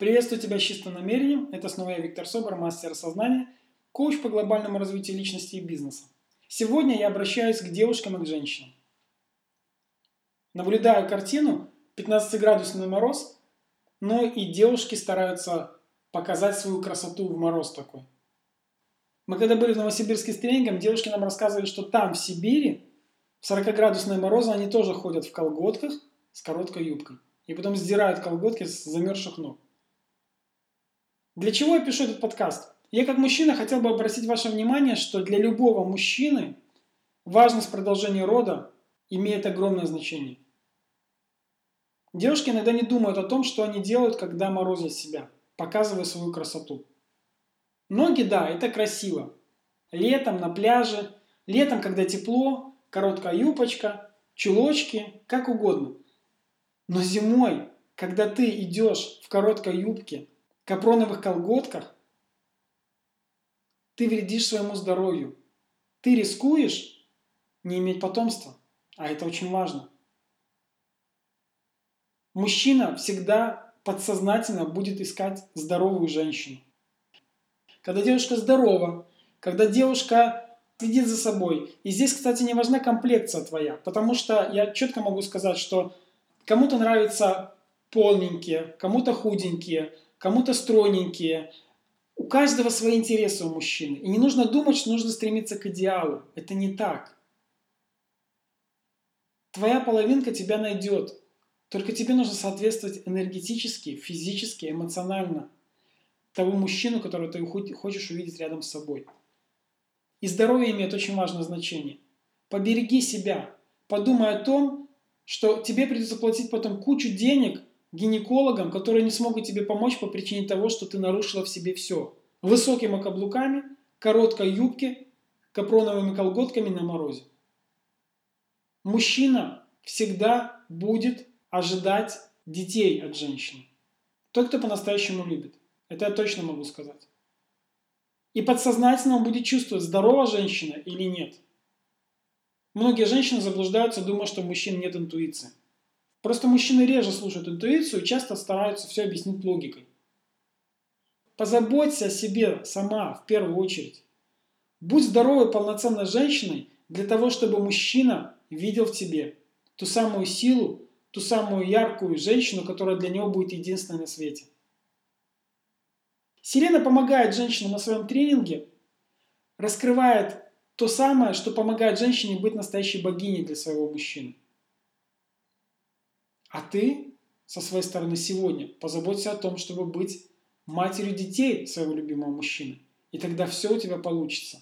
Приветствую тебя с чистым намерением. Это снова я, Виктор Собор, мастер сознания, коуч по глобальному развитию личности и бизнеса. Сегодня я обращаюсь к девушкам и к женщинам. Наблюдаю картину, 15-градусный мороз, но и девушки стараются показать свою красоту в мороз такой. Мы когда были в Новосибирске с тренингом, девушки нам рассказывали, что там, в Сибири, в 40-градусные морозы они тоже ходят в колготках с короткой юбкой. И потом сдирают колготки с замерзших ног. Для чего я пишу этот подкаст? Я как мужчина хотел бы обратить ваше внимание, что для любого мужчины важность продолжения рода имеет огромное значение. Девушки иногда не думают о том, что они делают, когда морозят себя, показывая свою красоту. Ноги, да, это красиво. Летом на пляже, летом, когда тепло, короткая юбочка, чулочки, как угодно. Но зимой, когда ты идешь в короткой юбке, капроновых колготках, ты вредишь своему здоровью. Ты рискуешь не иметь потомства. А это очень важно. Мужчина всегда подсознательно будет искать здоровую женщину. Когда девушка здорова, когда девушка следит за собой. И здесь, кстати, не важна комплекция твоя, потому что я четко могу сказать, что кому-то нравятся полненькие, кому-то худенькие, кому-то стройненькие. У каждого свои интересы у мужчины. И не нужно думать, что нужно стремиться к идеалу. Это не так. Твоя половинка тебя найдет. Только тебе нужно соответствовать энергетически, физически, эмоционально того мужчину, которого ты хочешь увидеть рядом с собой. И здоровье имеет очень важное значение. Побереги себя. Подумай о том, что тебе придется платить потом кучу денег гинекологам, которые не смогут тебе помочь по причине того, что ты нарушила в себе все. Высокими каблуками, короткой юбке, капроновыми колготками на морозе. Мужчина всегда будет ожидать детей от женщины. Тот, кто по-настоящему любит. Это я точно могу сказать. И подсознательно он будет чувствовать, здорова женщина или нет. Многие женщины заблуждаются, думая, что у мужчин нет интуиции. Просто мужчины реже слушают интуицию и часто стараются все объяснить логикой. Позаботься о себе сама в первую очередь. Будь здоровой, полноценной женщиной для того, чтобы мужчина видел в тебе ту самую силу, ту самую яркую женщину, которая для него будет единственной на свете. Сирена помогает женщинам на своем тренинге, раскрывает то самое, что помогает женщине быть настоящей богиней для своего мужчины. А ты со своей стороны сегодня позаботься о том, чтобы быть матерью детей своего любимого мужчины. И тогда все у тебя получится.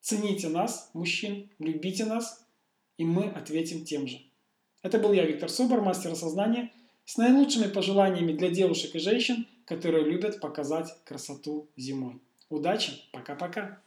Цените нас, мужчин, любите нас, и мы ответим тем же. Это был я, Виктор Собор, мастер осознания, с наилучшими пожеланиями для девушек и женщин, которые любят показать красоту зимой. Удачи, пока-пока!